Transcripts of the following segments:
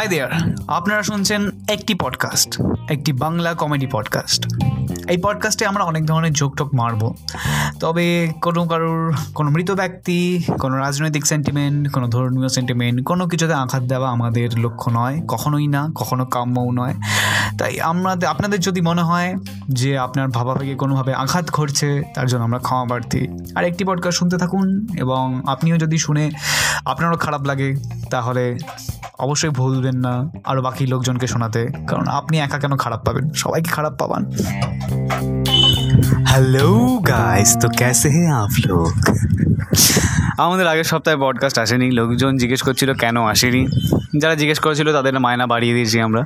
Hi there আপনারা শুনছেন একটি পডকাস্ট একটি বাংলা কমেডি পডকাস্ট এই পডকাস্টে আমরা অনেক ধরনের জোক টোক মারবো। তবে কোনো কারোর, কোনো মৃত ব্যক্তি, কোনো রাজনৈতিক সেন্টিমেন্ট কোনো ধর্মীয় সেন্টিমেন্ট কোনো কিছুতে আঘাত দেওয়া আমাদের লক্ষ্য নয়, কখনোই না, কখনো কাম্যও নয়। তাই আমাদের আপনাদের যদি মনে হয় যে আপনার ভাবাভাগে কোনোভাবে আঘাত ঘটছে, তার জন্য আমরা ক্ষমা প্রার্থী। আর একটি পডকাস্ট শুনতে থাকুন এবং আপনিও যদি শুনে আপনারও খারাপ লাগে, তাহলে অবশ্যই ভুলবেন না আরও বাকি লোকজনকে শোনাতে, কারণ আপনি একা কেন খারাপ পাবেন? সবাইকে খারাপ পাবান। হ্যালো গাইস তো ক্যাসে হে আপ লোক? আমাদের আগের সপ্তাহে পডকাস্ট আসেনি। লোকজন জিজ্ঞেস করছিল কেন আসেনি? যারা জিজ্ঞেস করেছিল তাদের মায়না বাড়িয়ে দিয়েছি আমরা।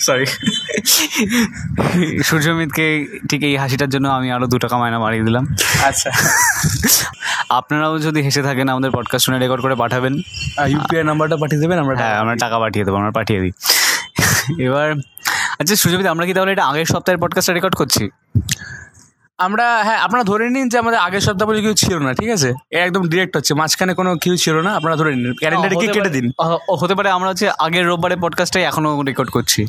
সরি সূর্যমিতকে ঠিক এই হাসিটার জন্য আমি আরও দু টাকা মায়না বাড়িয়ে দিলাম। আচ্ছা। আপনারাও যদি হেসে থাকেন আমাদের পডকাস্ট শুনে রেকর্ড করে পাঠাবেন। ইউপিআই নাম্বারটা পাঠিয়ে দেবেন আমরা হ্যাঁ আমরা টাকা পাঠিয়ে দেবো আমরা পাঠিয়ে দিই। এবার আচ্ছা সুজমিত আমরা কি তাহলে এটা আগের সপ্তাহের পডকাস্টটা রেকর্ড করছি? আমরা হ্যাঁ আপনারা ধরে নিন যে আমাদের আগের সপ্তাহ পর্যন্ত কিছু ছিল না ঠিক আছে? এ একদম ডিরেক্ট হচ্ছে মাঝখানে কোনো কিছু ছিল না আপনারা ধরে নিন ক্যালেন্ডারে কি কেটে দিন? হতে পারে আমরা হচ্ছে আগের রোববারের পডকাস্টটাই এখনও রেকর্ড করছি।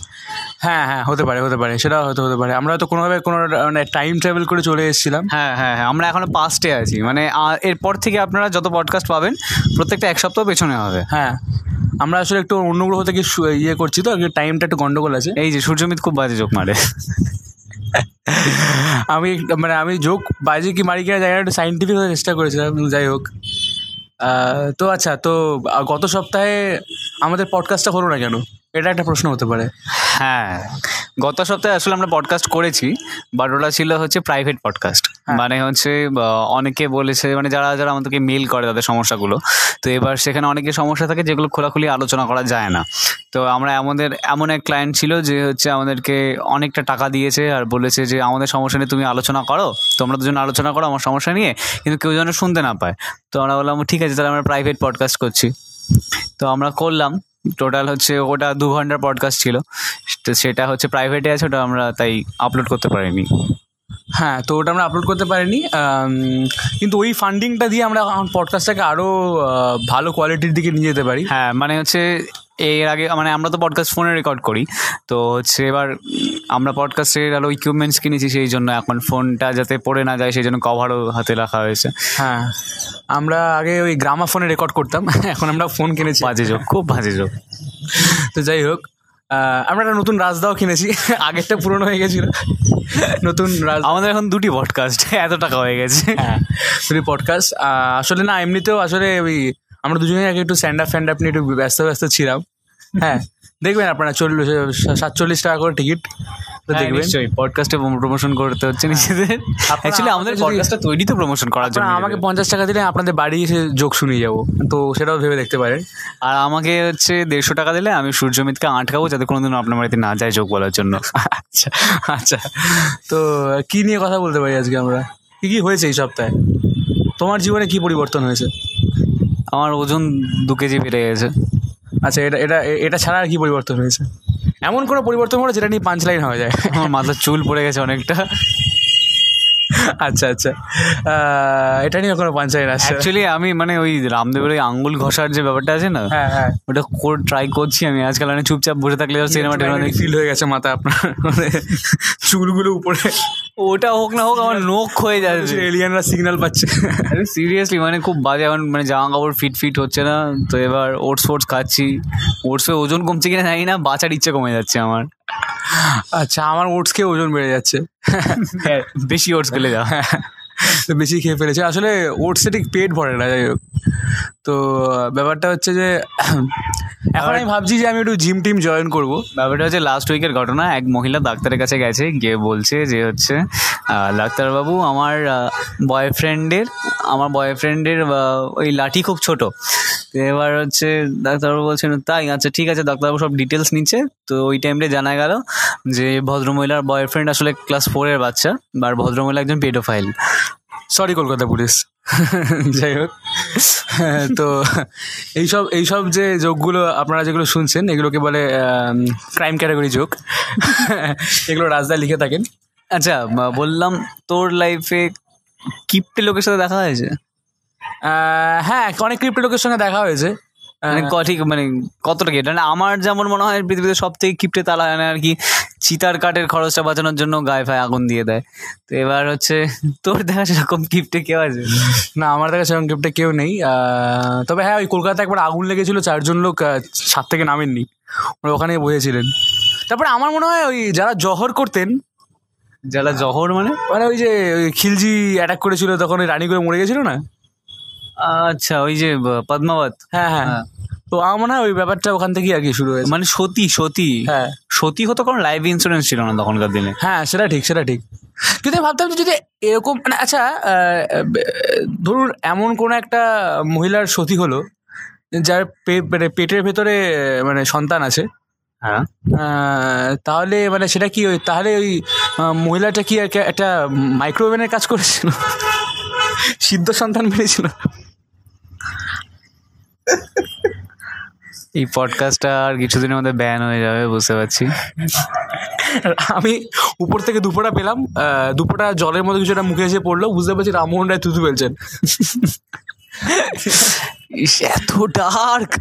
হ্যাঁ হ্যাঁ হতে পারে হতে পারে সেটা হয়তো হতে পারে। আমরা হয়তো কোনোভাবে কোনো মানে টাইম ট্রাভেল করে চলে এসেছিলাম। হ্যাঁ হ্যাঁ হ্যাঁ আমরা এখনও পাস্টে আছি মানে এরপর থেকে আপনারা যত পডকাস্ট পাবেন প্রত্যেকটা এক সপ্তাহ পেছনে হবে। হ্যাঁ। আমরা আসলে একটু অন্য গ্রহ থেকে ইয়ে করছি তো টাইমটা একটু গন্ডগোল আছে। এই যে সূর্যমিত খুব বাজে চোখ মারে। আমি মানে আমি যোগ বাজে কি মারি কিনা জায়গাটা একটু সাইন্টিফিক হতে চেষ্টা করেছিলাম যাই হোক। তো আচ্ছা তো গত সপ্তাহে আমাদের পডকাস্টটা হলো না কেন? এটা একটা প্রশ্ন হতে পারে। হ্যাঁ গত সপ্তাহে আসলে আমরা পডকাস্ট করেছি বাট ওটা ছিল হচ্ছে প্রাইভেট পডকাস্ট মানে হচ্ছে অনেকে বলেছে মানে যারা যারা আমাদেরকে মেল করে তাদের সমস্যাগুলো। তো এবার সেখানে অনেকে সমস্যা থাকে যেগুলো খোলাখুলি আলোচনা করা যায় না। তো আমরা আমাদের, এমন এক ক্লায়েন্ট ছিল যে হচ্ছে আমাদেরকে অনেকটা টাকা দিয়েছে আর বলেছে যে, আমাদের সমস্যা নিয়ে তুমি আলোচনা করো, তোমরা দুজন আলোচনা করো আমার সমস্যা নিয়ে, কিন্তু কেউ যেন শুনতে না পায়। তো আমরা বললাম, ঠিক আছে, তাহলে আমরা প্রাইভেট পডকাস্ট করছি। তো আমরা করলাম। টোটাল হচ্ছে ওটা দু ঘণ্টার পডকাস্ট ছিল। তো সেটা হচ্ছে প্রাইভেটে আছে, ওটা আমরা তাই আপলোড করতে পারিনি। হ্যাঁ তো ওটা আমরা আপলোড করতে পারিনি কিন্তু ওই ফান্ডিংটা দিয়ে আমরা পডকাস্টটাকে আরও ভালো কোয়ালিটির দিকে নিয়ে যেতে পারি। হ্যাঁ মানে হচ্ছে এর আগে মানে আমরা তো পডকাস্ট ফোনে রেকর্ড করি তো হচ্ছে এবার আমরা পডকাস্টের আরও ইকুইপমেন্টস কিনেছি সেই জন্য এখন ফোনটা যাতে পড়ে না যায় সেই জন্য কভারও হাতে রাখা হয়েছে। হ্যাঁ আমরা আগে ওই গ্রামা ফোনে রেকর্ড করতাম এখন আমরা ফোন কিনেছি। বাজে যোগ খুব বাজে যোগ তো যাই হোক আমরা একটা নতুন রাজদাও কিনেছি। আগেরটা পুরনো হয়ে গেছিল। নতুন রাজ আমাদের এখন দুটি পডকাস্ট এত টাকা হয়ে গেছে। হ্যাঁ দুটি পডকাস্ট আসলে না এমনিতেও আসলে ওই আমরা দুজনে আগে একটু স্ট্যান্ড আপ ফ্যান্ড আপ নিয়ে একটু ব্যস্ত ব্যস্ত ছিলাম। হ্যাঁ দেখবেন আপনারা চল্লিশ সাতচল্লিশ টাকা করে টিকিট হ্যাঁ, দেখবেন। পডকাস্টে প্রমোশন করতে হচ্ছে নিজেদের। অ্যাকচুয়ালি আমাদের পডকাস্টটা তৈরি তো প্রমোশন করার জন্য আমাকে পঞ্চাশ টাকা দিলে আপনাদের বাড়ি এসে যোগ শুনিয়ে যাব। তো সেটাও ভেবে দেখতে পারেন। আর আমাকে হচ্ছে দেড়শো টাকা দিলে আমি সূর্যমিতকে আটকাবো যাতে কোনোদিনও আপনার বাড়িতে না যায় যোগ বলার জন্য। আচ্ছা আচ্ছা। তো কি নিয়ে কথা বলতে পারি আজকে আমরা? কি কি হয়েছে এই সপ্তাহে? তোমার জীবনে কি পরিবর্তন হয়েছে? আমার ওজন দু কেজি বেড়ে গেছে। আচ্ছা এটা এটা এটা ছাড়া আর কি পরিবর্তন হয়েছে? এমন কোনো পরিবর্তন হলো যেটা নিয়ে পাঁচ লাইন হয়ে যায়? আমার মাথার চুল পড়ে গেছে অনেকটা। আচ্ছা আচ্ছা। আহ, এটা নিয়ে কোনো পাঁচ লাইন আসছে অ্যাকচুয়ালি আমি মানে ওই রামদেবের ওই আঙ্গুল ঘষার যে ব্যাপারটা আছে না হ্যাঁ হ্যাঁ। ওটা ট্রাই করছি আমি। আজকাল মানে চুপচাপ বসে থাকলে সিনেমাটা ফিল হয়ে গেছে মাথা আপনার। মানে চুলগুলো উপরে। ওটা হোক না হোক আমার নখ হয়ে যাচ্ছে। এলিয়ানরা সিগন্যাল পাচ্ছে। আরে সিরিয়াসলি মানে খুব বাজে এখন মানে জামা কাপড় ফিট ফিট হচ্ছে না তো এবার ওটস ফোটস খাচ্ছি। ওটসে ওজন কমছে কিনা জানি না বাঁচার ইচ্ছে কমে যাচ্ছে আমার। আচ্ছা আমার ওটস খেয়ে ওজন বেড়ে যাচ্ছে। হ্যাঁ, বেশি ওটস খেলে যা। তো বেশি খেয়ে ফেলেছে। আসলে ওটসে ঠিক পেট ভরে না যাই হোক। তো ব্যাপারটা হচ্ছে যে এখন আমি ভাবছি যে আমি একটু জিম টিম জয়েন করব। ব্যাপারটা হচ্ছে লাস্ট উইকের ঘটনা এক মহিলা ডাক্তারের কাছে গেছে গিয়ে বলছে যে হচ্ছে ডাক্তারবাবু আমার বয়ফ্রেন্ডের আমার বয়ফ্রেন্ডের ওই লাঠি খুব ছোট। তো এবার হচ্ছে ডাক্তারবাবু বলছেন তাই আচ্ছা ঠিক আছে ডাক্তারবাবু সব ডিটেলস নিচ্ছে। তো ওই টাইমটা জানা গেল যে ভদ্রমহিলার বয়ফ্রেন্ড আসলে ক্লাস ফোরের বাচ্চা আর ভদ্রমহিলা একজন পেডোফাইল সরি কলকাতা পুলিশ যাই হোক। তো এইসব এইসব যে যোগগুলো আপনারা যেগুলো শুনছেন এগুলোকে বলে ক্রাইম ক্যাটাগরি যোগ। এগুলো রাজদা লিখে থাকেন। আচ্ছা বললাম তোর লাইফে কিপ্টে লোকের সাথে দেখা হয়েছে? হ্যাঁ অনেক ক্রিপ্টো লোকের সঙ্গে দেখা হয়েছে। ঠিক মানে কতটা কি মানে আমার যেমন মনে হয় পৃথিবীতে সব থেকে কিপটে তালা আনে আর কি চিতার কাঠের খরচটা বাঁচানোর জন্য গায়ে ফায়ে আগুন দিয়ে দেয়। তো এবার হচ্ছে তোর দেখা সেরকম কিপটে কেউ আছে? না আমার কাছে সেরকম গিফটে কেউ নেই। তবে হ্যাঁ ওই কলকাতায় একবার আগুন লেগেছিল চারজন লোক ছাদ থেকে নামেননি। ওরা ওখানেই বসেছিলেন। তারপরে আমার মনে হয় ওই যারা জহর করতেন যারা জহর মানে? মানে ওই যে খিলজি অ্যাটাক করেছিল তখন ওই রানী করে মরে গেছিল না? আচ্ছা ওই যে পদ্মাবত? হ্যাঁ হ্যাঁ। হ্যাঁ। তো আমার মনে হয় ওই ব্যাপারটা ওখান থেকেই আর কি শুরু হয়েছে। মানে সতী সতী? হ্যাঁ। সতী হতো কারণ লাইফ ইন্স্যুরেন্স ছিল না তখনকার দিনে। হ্যাঁ সেটা ঠিক সেটা ঠিক। কিন্তু আমি ভাবতাম যে যদি এরকম মানে আচ্ছা ধরুন এমন কোনো একটা মহিলার সতী হলো যার মানে পেটের ভেতরে মানে সন্তান আছে। হ্যাঁ। তাহলে মানে সেটা কি ওই তাহলে ওই মহিলাটা কি একটা- মাইক্রোওভেনের কাজ করেছিল? সিদ্ধ সন্তান বেরিয়েছিল এই পডকাস্টটা আর কিছুদিনের মধ্যে ব্যান হয়ে যাবে বুঝতে পারছি। আমি উপর থেকে দুপোটা পেলাম দুপোটা জলের মধ্যে কিছু একটা মুখে এসে পড়ল বুঝতে পারছি রামমোহন রায় তুতু ফেলছেন। এত ডার্ক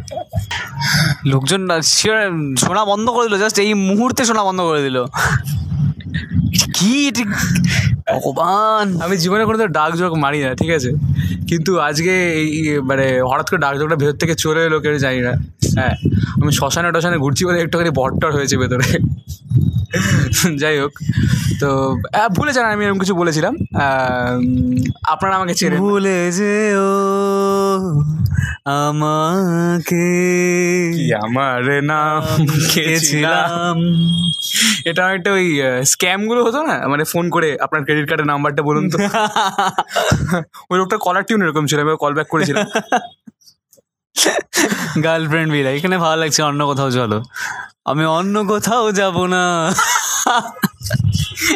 লোকজন শোনা বন্ধ করে দিল জাস্ট এই মুহূর্তে শোনা বন্ধ করে দিল। কি ভগবান। আমি জীবনে কোনো ডাক জোক মারি না ঠিক আছে? কিন্তু আজকে এই মানে হঠাৎ করে ডাক জোকটা ভেতর থেকে চলে এলো কেউ জানি না। হ্যাঁ আমি শ্মশানে টশানে ঘুরছি বলে একটুখানি বট্টর হয়েছে ভেতরে। যাই হোক তো ভুলে যান আমি এরকম কিছু বলেছিলাম। আপনারা আমাকে চেনেন। ভুলে যেও আমাকে। আমার নাম খেয়েছিলাম। এটা একটা ওই স্ক্যামগুলো হতো না? মানে ফোন করে আপনার ক্রেডিট কার্ডের নাম্বারটা বলুন তো। ওই লোকটা কলার টিউন এরকম ছিল আমি কল ব্যাক করেছিলাম। গার্লফ্রেন্ড বিরা এখানে ভালো লাগছে অন্য কোথাও চলো। আমি অন্য কোথাও যাব না।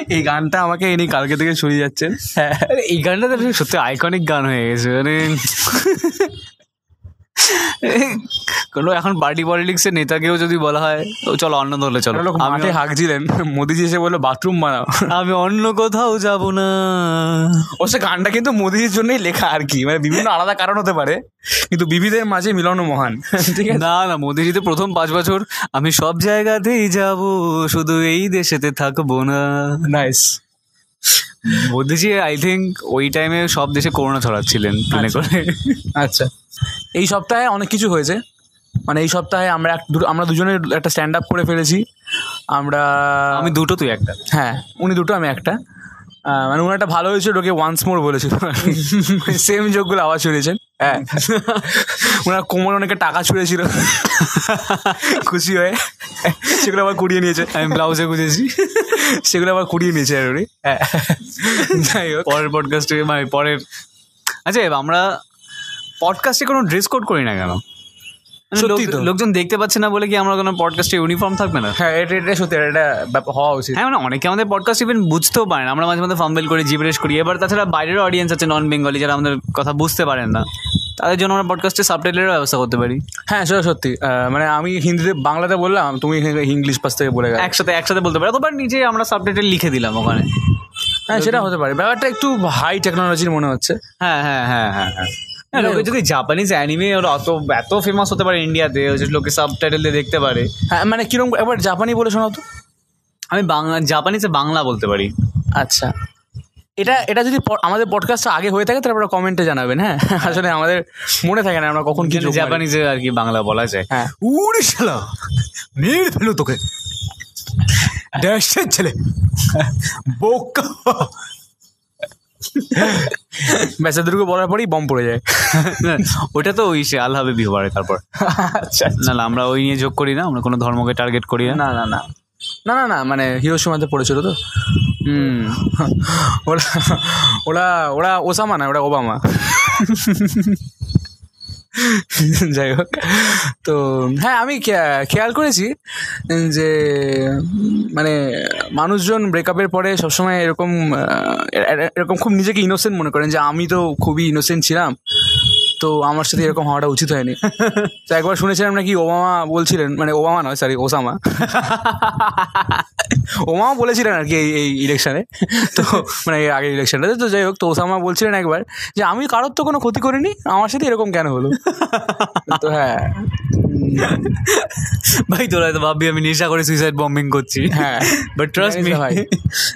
এই গানটা আমাকে এনে কালকে থেকে শুনিয়ে যাচ্ছেন। হ্যাঁ। এই গানটা তো সত্যি আইকনিক গান হয়ে গেছে মানে কোনো এখন পার্টি পলিটিক্সের নেতাকেও যদি বলা হয় চলো অন্য দলে চলো। একটা লোক আমি হাঁকছিলেন মোদিজি এসে বলল বাথরুম বানাও। আমি অন্য কোথাও যাব না। অবশ্য গানটা কিন্তু মোদিজির জন্যই লেখা আর কি মানে বিভিন্ন আলাদা কারণ হতে পারে কিন্তু বিবিধের মাঝে মিলন মহান। ঠিক আছে? না না মোদিজি তো প্রথম পাঁচ বছর আমি সব জায়গাতেই যাব শুধু এই দেশেতে থাকব না। নাইস মোদিজি আই থিঙ্ক ওই টাইমে সব দেশে করোনা ছড়াচ্ছিলেন প্লেনে করে। আচ্ছা। এই সপ্তাহে অনেক কিছু হয়েছে। মানে এই সপ্তাহে আমরা আমরা দুজনে একটা স্ট্যান্ড আপ করে ফেলেছি। আমরা আমি দুটো তুই একটা। হ্যাঁ উনি দুটো আমি একটা। মানে উনি একটা ভালো হয়েছিল ওকে ওয়ান্স মোর বলেছিল। সেম যোগগুলো আওয়াজ ছুড়েছেন হ্যাঁ। ওনার কোমর অনেকে টাকা ছুঁড়েছিল। খুশি হয়ে সেগুলো আবার কুড়িয়ে নিয়েছে। আমি ব্লাউজে গুঁজেছি সেগুলো আবার কুড়িয়ে নিয়েছে আর উনি। হ্যাঁ। যাই হোক। পরের পডকাস্টে মানে পরের আচ্ছা আমরা পডকাস্টে কোনো ড্রেস কোড করি না কেন? সত্যি তো। লোকজন দেখতে পাচ্ছে না বলে কি আমরা কোনো পডকাস্টে ইউনিফর্ম থাকবে না? হ্যাঁ এটা এটা সত্যি এটা হওয়া উচিত। হ্যাঁ মানে অনেকে আমাদের পডকাস্ট ইভেন বুঝতেও পারে না। আমরা মাঝে মাঝে ফাম্বেল করি জিবরেশ করি। এবার তাছাড়া বাইরের অডিয়েন্স আছে নন বেঙ্গলি যারা আমাদের কথা বুঝতে পারেন না। তাদের জন্য আমরা পডকাস্টে সাবটাইটেলের ব্যবস্থা করতে পারি। হ্যাঁ সেটা সত্যি। মানে আমি হিন্দিতে বাংলাতে বললাম তুমি ইংলিশ পাশ থেকে বলে গেলে একসাথে একসাথে বলতে পারো। অথবা নিজে আমরা সাবটাইটেল লিখে দিলাম ওখানে। হ্যাঁ সেটা হতে পারে। ব্যাপারটা একটু হাই টেকনোলজির মনে হচ্ছে। হ্যাঁ হ্যাঁ হ্যাঁ হ্যাঁ হ্যাঁ। হ্যাঁ, লোকে যদি জাপানিজ অ্যানিমে ওরা অত এত ফেমাস হতে পারে ইন্ডিয়াতে যে লোকে সাবটাইটেল দিয়ে দেখতে পারে। হ্যাঁ মানে কীরকম একবার জাপানি বলে শোনাও তো। আমি বাংলা জাপানিজে বাংলা বলতে পারি। আচ্ছা। এটা এটা যদি প- আমাদের পডকাস্টটা আগে হয়ে থাকে তাহলে আপনারা কমেন্টে জানাবেন হ্যাঁ? আসলে আমাদের মনে থাকে না আমরা কখন কি জাপানিজে আর কি বাংলা বলা যায়। হ্যাঁ। উড়ে শালা! মেরে ফেলো তোকে। দেশের ছেলে। বোকা! ব্যাসাদুর্গ বলার পরেই বম পড়ে যায়। ওটা তো ওই সে আল্লাহ বিহবারে তারপর। আচ্ছা না না আমরা ওই নিয়ে যোগ করি না আমরা কোনো ধর্মকে টার্গেট করি না। না না না। না না না মানে হিরোসীমাতে পড়েছিল তো। হুম। ওরা ওরা ওরা ওসামা না ওরা ওবামা। যাই হোক। তো হ্যাঁ আমি খেয়াল করেছি যে মানে মানুষজন ব্রেকআপের পরে সবসময় এরকম এরকম খুব নিজেকে ইনোসেন্ট মনে করেন যে, আমি তো খুবই ইনোসেন্ট ছিলাম, তো আমার সাথে এরকম হওয়াটা উচিত হয়নি। তো একবার শুনেছিলাম নাকি ওবামা বলছিলেন মানে ওবামা নয় সরি ওসামা। ওবামা বলেছিলেন আর কি এই এই ইলেকশনে তো মানে এই আগের ইলেকশনটাতে তো যাই হোক তো ওসামা বলছিলেন একবার যে আমি কারোর তো কোনো ক্ষতি করিনি আমার সাথে এরকম কেন হলো? তো হ্যাঁ। ভাই তোরা হয়তো ভাববি আমি নেশা করে সুইসাইড বম্বিং করছি। হ্যাঁ। বাট ট্রাস্ট মি ভাই।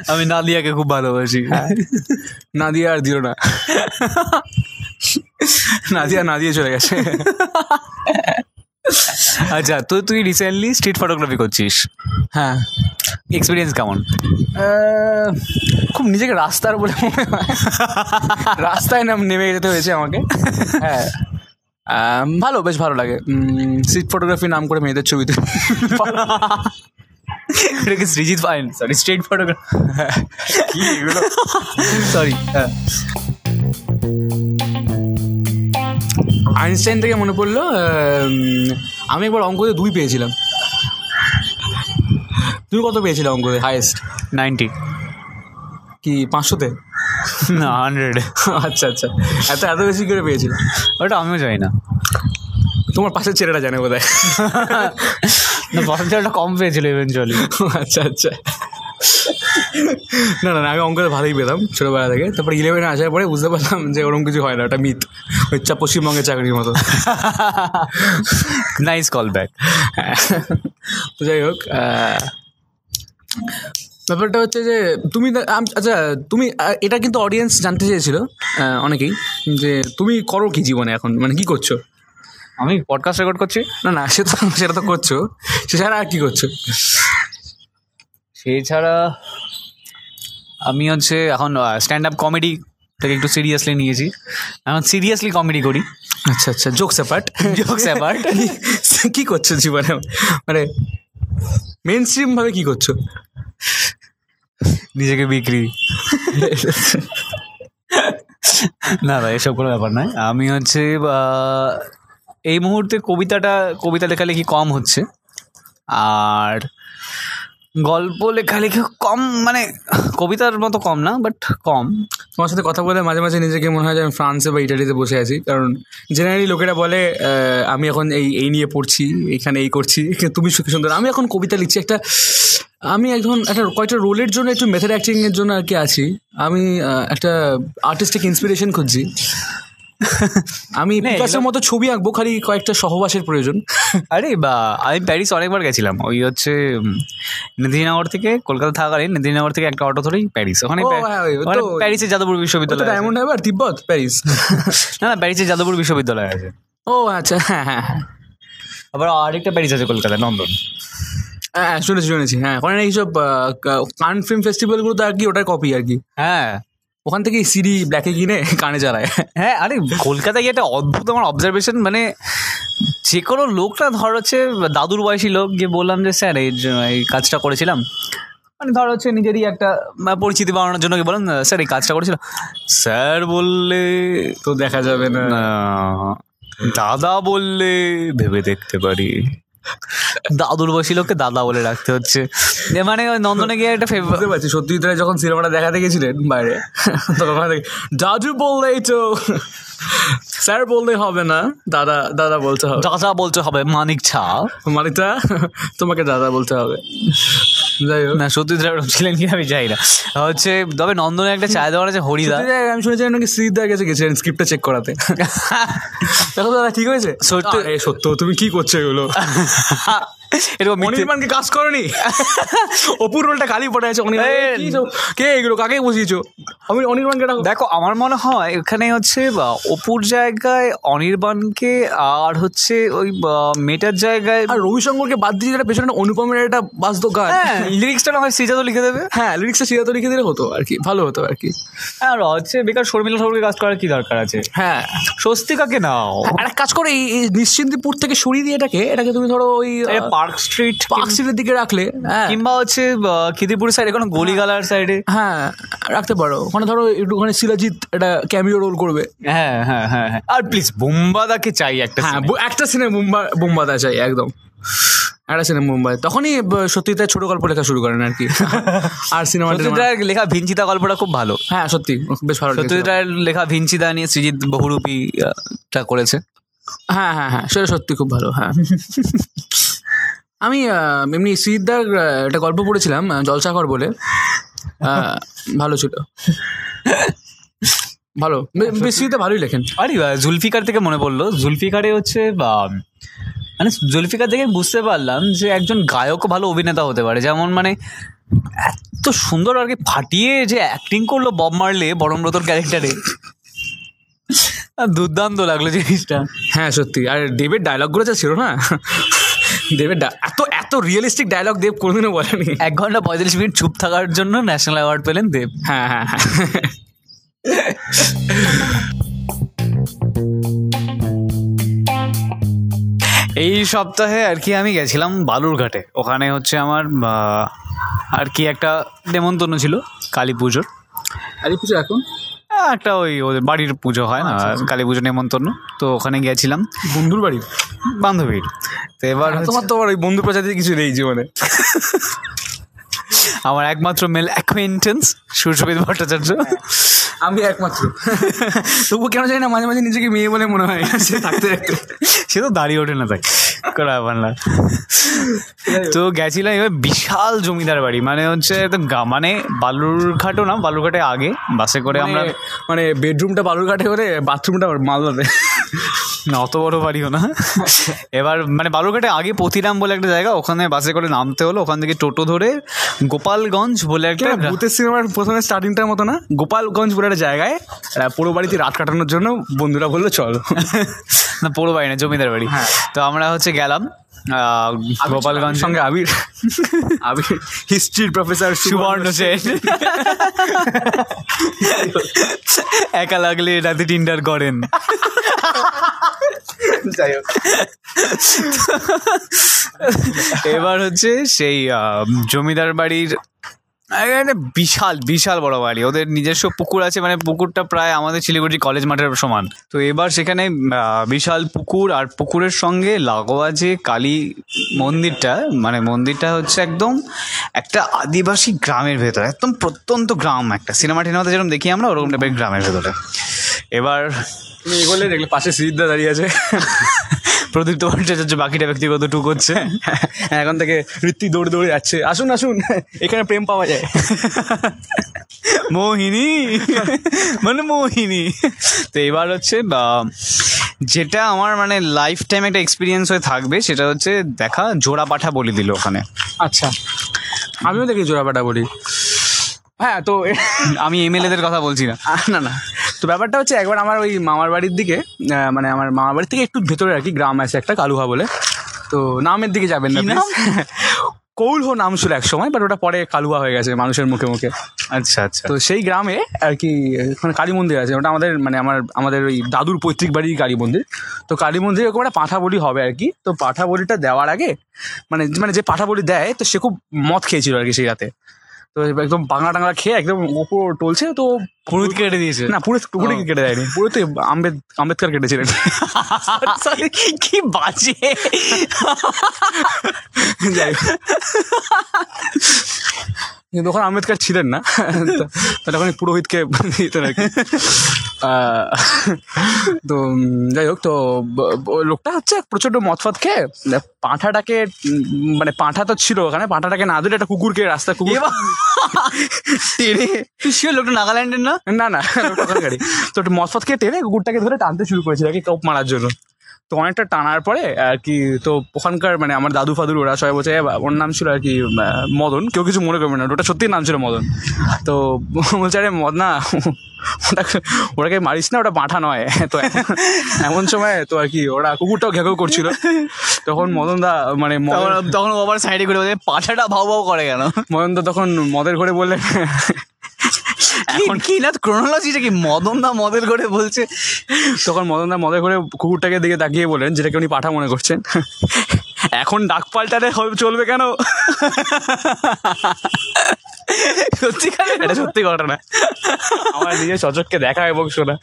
আমি নাদিয়াকে খুব ভালোবাসি। না দিয়ে আর দিও না। না দিয়ে না দিয়ে চলে গেছে। আচ্ছা তো তুই রিসেন্টলি স্ট্রিট ফটোগ্রাফি করছিস? হ্যাঁ। এক্সপিরিয়েন্স কেমন? খুব নিজেকে রাস্তার বলে মনে হয়। রাস্তায় নাম নেমে যেতে হয়েছে আমাকে। হ্যাঁ। ভালো বেশ ভালো লাগে। স্ট্রিট ফটোগ্রাফি নাম করে মেয়েদের ছবি তুলি। এটা কি Srijit fine sorry street photography কি এগুলো? আইনস্টাইন থেকে মনে পড়ল আমি একবার অঙ্কতে দুই পেয়েছিলাম। তুমি কত পেয়েছিলে অঙ্কতে? হাইয়েস্ট নাইনটি কি পাঁচশোতে? না হান্ড্রেড আচ্ছা আচ্ছা। এত এত বেশি করে পেয়েছিল ওটা আমিও জানি না। তোমার পাশের ছেলেটা জানে বোধ হয় না ছেলেটা কম পেয়েছিল ইভেনচুয়ালি আচ্ছা আচ্ছা। না না আমি অঙ্কতে ভালোই পেতাম ছোটোবেলা থেকে। তারপর ইলেভেনে আসার পরে বুঝতে পারলাম যে ওরকম কিছু হয় না ওটা মিথ চা পশ্চিমবঙ্গের চাকরির মতো। নাইস কল ব্যাক তো যাই হোক ব্যাপারটা হচ্ছে যে তুমি আচ্ছা তুমি এটা কিন্তু অডিয়েন্স জানতে চেয়েছিল অনেকেই যে তুমি করো কি জীবনে এখন? মানে কি করছ? আমি পডকাস্ট রেকর্ড করছি? না না সে তো সেটা তো করছ। সে ছাড়া আর কি করছ? সেই ছাড়া আমি হচ্ছে এখন স্ট্যান্ড আপ কমেডি থেকে একটু সিরিয়াসলি নিয়েছি। এখন সিরিয়াসলি কমেডি করি। আচ্ছা আচ্ছা জোকস অ্যাপার্ট Jokes apart. কী করছ জীবনে? মানে মেন স্ট্রিমভাবে কী করছ? নিজেকে বিক্রি। না না এসব কোনো ব্যাপার নয়। আমি হচ্ছে এই মুহূর্তে কবিতাটা কবিতা লেখালেখি কম হচ্ছে। আর গল্প লেখালেখি কম মানে কবিতার মতো কম না বাট কম। তোমার সাথে কথা বলে মাঝে মাঝে নিজেকে মনে হয় যে আমি ফ্রান্সে বা ইটালিতে বসে আছি, কারণ জেনারেলি লোকেরা বলে আমি এখন এই এই নিয়ে পড়ছি, এখানে এই করছি, তুমি সুখী সুন্দর। আমি এখন কবিতা লিখছি, একটা, আমি এখন একটা কয়েকটা রোলের জন্য, একটু মেথড অ্যাক্টিং এর জন্য আর কি আছি। আমি একটা আর্টিস্টিক ইন্সপিরেশন খুঁজছি। আমি পিকাসোর মতো ছবি আঁকবো খালি কয়েকটা সহবাসের প্রয়োজন। আরে বা আমি প্যারিস অনেকবার গেছিলাম। ওই হচ্ছে উম, থেকে কলকাতা থাকাকালীন নেতাজিনগর থেকে একটা অটো ধরেই প্যারিস ওখানে হ্যাঁ, প্যারিসে যাদবপুর বিশ্ববিদ্যালয়। ডায়মন্ড হারবার তিব্বত প্যারিস না না প্যারিসে যাদবপুর বিশ্ববিদ্যালয় আছে। ও আচ্ছা হ্যাঁ হ্যাঁ হ্যাঁ। আবার আরেকটা প্যারিস আছে কলকাতায় নন্দন হ্যাঁ শুনেছি শুনেছি হ্যাঁ। ওখানে এইসব কান ফিল্ম ফেস্টিভ্যালগুলো তো আর কি ওটার কপি আর কি। হ্যাঁ। ওখান থেকে সিডি ব্ল্যাকে কিনে কানে চালায়। হ্যাঁ আরে কলকাতায় গিয়ে একটা অদ্ভুত আমার অবজারভেশন মানে যে কোনো লোকটা ধর হচ্ছে দাদুর বয়সী লোক গিয়ে বললাম যে স্যার এই কাজটা করেছিলাম। মানে ধর হচ্ছে নিজেরই একটা পরিচিতি বাড়ানোর জন্য কি বললাম স্যার এই কাজটা করেছিলাম স্যার বললে তো দেখা যাবে না। দাদা বললে ভেবে দেখতে পারি। দাদুর বয়সী লোককে দাদা বলে রাখতে হচ্ছে। যে মানে ওই নন্দনে গিয়ে একটা বুঝতে পারছি সত্যি তারা যখন সিনেমাটা দেখাতে গেছিলেন বাইরে তখন দাদু বললেই তো স্যার বললে হবে না দাদা দাদা বলতে হবে। দাদা বলতে হবে মানিক ছা মানিকটা তোমাকে দাদা বলতে হবে। না সত্যি ওরকম ছিলেন কি আমি জানি না। হচ্ছে তবে নন্দনে একটা চায়ের দোকান আছে হরিদা। আমি শুনেছিলাম নাকি শ্রীদার কাছে গেছিলেন স্ক্রিপ্টটা চেক করাতে। দেখো দাদা ঠিক হয়েছে? সত্য সত্য তুমি কি করছ এগুলো? এরকম অনির্বাণকে কাজ করনি? অপুর রোলটা খালি পড়ে আছে কি এগুলো? কাকে বসিয়েছো? আমি অনির্বাণকে দেখো আমার মনে হয় এখানে হচ্ছে অপুর জায়গায় অনির্বাণকে আর হচ্ছে ওই বা, মেয়েটার জায়গায় আর রবিশঙ্করকে বাদ দিয়ে যেটা পেছনে অনুপমের একটা বাজতো গান। হ্যাঁ লিরিক্সটা না হয় সিজাতো লিখে দেবে? হ্যাঁ লিরিক্সটা সিরাত লিখে দিলে হতো আর কি ভালো হতো আর কি। আর হচ্ছে বেকার শর্মিলা ঠাকুরকে কাজ করার কি দরকার আছে? হ্যাঁ। স্বস্তিকাকে নাও। আর এক কাজ করে এই এই নিশ্চিন্তিপুর থেকে সরিয়ে দিয়ে এটাকে এটাকে তুমি ধরো ওই পার্ক স্ট্রিট পার্ক স্ট্রিটের দিকে রাখলে হ্যাঁ। কিংবা হচ্ছে খিদিপুর সাইডে কোনো গলিগালার সাইডে হ্যাঁ রাখতে পারো। ওখানে ধরো একটুখানি শিলাজিৎ একটা ক্যামিও রোল করবে। হ্যাঁ হ্যাঁ হ্যাঁ হ্যাঁ। আর প্লিজ বুম্বাদাকে চাই একটা হ্যাঁ একটা সিনে বুম্বা বুম্বাদা চাই একদম। একটা সিনেমা মুম্বাই তখনই সত্যি ছোট গল্প লেখা শুরু করেন আর কি। আর সিনেমা সত্যজিৎ লেখা ভিঞ্চিতা গল্পটা খুব ভালো। হ্যাঁ সত্যি বেশ ভালো রায়ের লেখা ভিঞ্চিতা নিয়ে সৃজিৎ বহুরূপী করেছে। হ্যাঁ হ্যাঁ হ্যাঁ সেটা সত্যি খুব ভালো হ্যাঁ। আমি এমনি সিদ্ধার একটা গল্প পড়েছিলাম আহ, জলসাঘর বলে। ভালো ছিল। ভালো। সিদ্ধা ভালোই লেখেন। আরে জুলফিকার থেকে মনে পড়ল। জুলফিকারে হচ্ছে বা, মানে জুলফিকার থেকে বুঝতে পারলাম যে একজন গায়কও ভালো অভিনেতা হতে পারে। যেমন মানে এত সুন্দর আর কি ফাটিয়ে যে অ্যাক্টিং করল বব মারলে বরমব্রতর ক্যারেক্টারে দুর্দান্ত লাগল জিনিসটা। হ্যাঁ সত্যি। আর দেবের ডায়লগগুলো যা ছিল না দেবের ডা- এত এত রিয়েলিস্টিক ডায়লগ দেব কোনোদিনও বলেনি। এক ঘণ্টা পঁয়তাল্লিশ মিনিট চুপ থাকার জন্য ন্যাশনাল অ্যাওয়ার্ড পেলেন দেব। হ্যাঁ হ্যাঁ হ্যাঁ। এই সপ্তাহে আর কি আমি গেছিলাম বালুরঘাটে ওখানে হচ্ছে আমার আর কি একটা নেমন্তন্ন ছিল কালী পুজোর। আরে কিছু এখন? একটা ওই ওদের বাড়ির পুজো হয় না কালী পুজো নেমন্তন্ন। তো ওখানে গেছিলাম বন্ধুর বাড়ির বান্ধবীর। তো এবার তোমার তো ওই বন্ধু প্রজাতি কিছু নেই জীবনে। আমার একমাত্র মেল অ্যাকোয়েন্টেন্স সুরসবিদ ভট্টাচার্য। আমি একমাত্র। তবু কেন জানি না মাঝে মাঝে নিজেকে মেয়ে বলে মনে হয় সে থাকতে থাকতে। সে তো দাঁড়িয়ে ওঠে না তাই করা তো গেছিলাম এবার বিশাল জমিদার বাড়ি মানে হচ্ছে মানে বালুরঘাটও না বালুরঘাটে আগে বাসে করে আমরা মানে- মানে বেডরুমটা বালুরঘাটে করে বাথরুমটা মালদাতে। না অত বড় বাড়িও না। এবার মানে বালুরঘাটে আগে পতিরাম বলে একটা জায়গা ওখানে বাসে করে নামতে হলো ওখান থেকে টোটো ধরে গোপালগঞ্জ বলে একটা ভূতের সিনেমার প্রথমে স্টার্টিংটার মতো না? গোপালগঞ্জ বলে একটা জায়গায় পুরো বাড়িতে রাত কাটানোর জন্য বন্ধুরা বলল চল। না পুরো বাড়ি না জমিদার বাড়ি। হ্যাঁ। তো আমরা হচ্ছে গেলাম গোপালগঞ্জ। সঙ্গে আবির আবির হিস্ট্রির প্রফেসর সুবর্ণ সেন। একা লাগলে রাতে টিন্ডার করেন। যাই হোক। এবার হচ্ছে সেই জমিদার বাড়ির একটা বিশাল বিশাল বড় বাড়ি। ওদের নিজস্ব পুকুর আছে মানে পুকুরটা প্রায় আমাদের শিলিগুড়ি কলেজ মাঠের সমান। তো এবার সেখানে বিশাল পুকুর আর পুকুরের সঙ্গে লাগোয়া যে কালী মন্দিরটা মানে মন্দিরটা হচ্ছে একদম একটা আদিবাসী গ্রামের ভেতরে একদম প্রত্যন্ত গ্রাম একটা। সিনেমা টিনেমাতে যেরকম দেখি আমরা ওরকম টাইপের গ্রামের ভেতরে। এবার তুমি এগোলে দেখলে পাশে সিদ্ধার্থ দাঁড়িয়ে আছে। প্রদীপ্ত ভট্টাচার্য বাকিটা ব্যক্তিগত টুক করছে। এখন থেকে ঋত্বিক দৌড়ে দৌড়ে যাচ্ছে। আসুন আসুন এখানে প্রেম পাওয়া যায়। মোহিনী। মানে মোহিনী। তো এবার হচ্ছে যেটা আমার মানে লাইফ টাইম একটা এক্সপিরিয়েন্স হয়ে থাকবে সেটা হচ্ছে দেখা জোড়া পাঠা বলে দিল ওখানে। আচ্ছা। আমিও দেখি জোড়াপাটা বলি। হ্যাঁ তো আমি এমএলএদের কথা বলছি না। না না। তো ব্যাপারটা হচ্ছে একবার আমার ওই মামার বাড়ির দিকে মানে আমার মামার বাড়ির থেকে একটু ভেতরে আর কি গ্রাম আছে একটা কালুহা বলে। তো নামের দিকে যাবেন না? কৌলহ নাম ছিল এক সময় বাট ওটা পরে কালুয়া হয়ে গেছে মানুষের মুখে মুখে। আচ্ছা আচ্ছা। তো সেই গ্রামে আর কি ওখানে কালী মন্দির আছে। ওটা আমাদের মানে আমার আমাদের ওই দাদুর পৈতৃক বাড়ির কালী মন্দির। তো কালী মন্দিরে এরকম একটা পাঠা বলি হবে আর কি। তো পাঠা বলিটা দেওয়ার আগে মানে মানে যে পাঠা বলি দেয় তো সে খুব মদ খেয়েছিল আর কি সেই রাতে। তো একদম বাংলা টাংলা খেয়ে একদম ওপর টলছে তো পুরুত কেটে দিয়েছে? না পুরো পুরো ও। কেটে দেয়নি। পুরো তো আম্বেদ আম্বেদকর কেটেছিলেন। কি বাজে। যাই কিন্তু তখন আম্বেদকর ছিলেন না। তো- তো তখন এই পুরোহিতকে দিতেন আর কি। তো যাই হোক তো লোকটা হচ্ছে প্রচণ্ড মতফত খেয়ে পাঁঠাটাকে মানে পাঁঠা তো ছিল ওখানে পাঁঠাটাকে না দিলে একটা কুকুরকে রাস্তা কুকুর টেনে তুই শিওর লোকটা নাগাল্যান্ডের না? না? না ওটা গাড়ি তো একটু খেয়ে টেনে কুকুরটাকে ধরে টানতে শুরু করেছিল আর কি কোপ মারার জন্য। তো অনেকটা টানার পরে আর কি তো ওখানকার মানে আমার দাদু ফাদুর ওরা সবাই বলছে ওর নাম ছিল আর কি মদন। কেউ কিছু মনে করবে না ওটা সত্যি নাম ছিল মদন। তো বলছে আরে মদ না ওটাকে ওটাকে মারিস না ওটা পাঠা নয়। তো এমন সময় তো আর কি ওরা কুকুরটাও ঘেঁকেও করছিল। তখন মদন দা মানে তখন আবার সাইডে করে পাঠাটা ভাও ভাও করে কেন? মদন দা তখন মদের ঘরে বললেন কি না ক্রোনোলজিটা কি মদন দা মদের করে বলছে? তখন মদনদা মদের করে কুকুরটাকে দিকে তাকিয়ে বলেন যেটাকে উনি পাঠা মনে করছেন। এখন ডাক পাল্টালে চলবে কেন? সত্যিকার এটা সত্যি ঘটনা আমার নিজের সচককে দেখা এবং শোনা।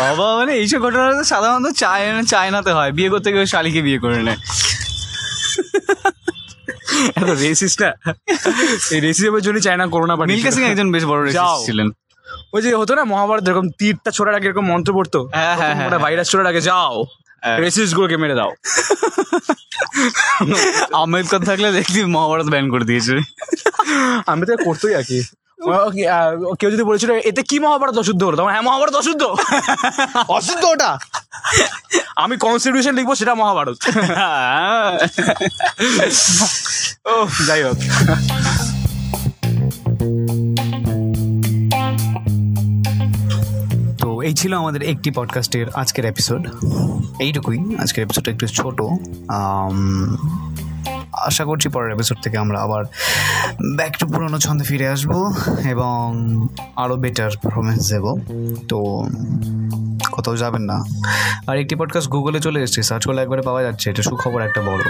বাবা মানে এইসব ঘটনা তো সাধারণত চায়না চায়নাতে হয়। বিয়ে করতে গিয়ে শালিকে বিয়ে করে নেয়। এত রেসিস্ট না? এই রেসিজমের জন্য চায়না করোনা মিল্কা সিং একজন বেশ বড়। রেসিস্ট ছিলেন। ওই যে হতো না মহাভারত এরকম তীরটা ছোড়ার আগে এরকম মন্ত্র পড়তো? হ্যাঁ, হ্যাঁ, হ্যাঁ, ওটা ভাইরাস ছোড়ার আগে যাও। রেসিস গুলোকে মেরে দাও। আম্বেদকর থাকলে দেখবি মহাভারত ব্যান করে দিয়েছে। আমি তো করতোই আর কি কেউ যদি বলেছিল এতে কি মহাভারত অশুদ্ধ হলো? তখন হ্যাঁ মহাভারত অশুদ্ধ। অশুদ্ধ ওটা? আমি কনস্টিটিউশন লিখব সেটা মহাভারত। ও যাই হোক। তো এই ছিল আমাদের একটি পডকাস্টের আজকের এপিসোড এইটুকুই আজকের এপিসোডটা একটু ছোট। আশা করছি পরের এপিসোড থেকে আমরা আবার ব্যাক টু পুরোনো ছন্দে ফিরে আসব এবং আরও বেটার পারফরমেন্স দেব। তো, কোথাও যাবেন না। আর একটি পডকাস্ট গুগলে চলে এসেছে সার্চ করলে একবারে পাওয়া যাচ্ছে, এটা সুখবর একটা বড়।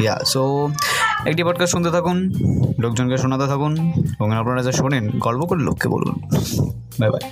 ইয়া সো একটি পডকাস্ট শুনতে থাকুন, লোকজনকে শোনাতে থাকুন, এবং আপনারা যা শোনেন, গল্প করে লোককে বলুন। Bye bye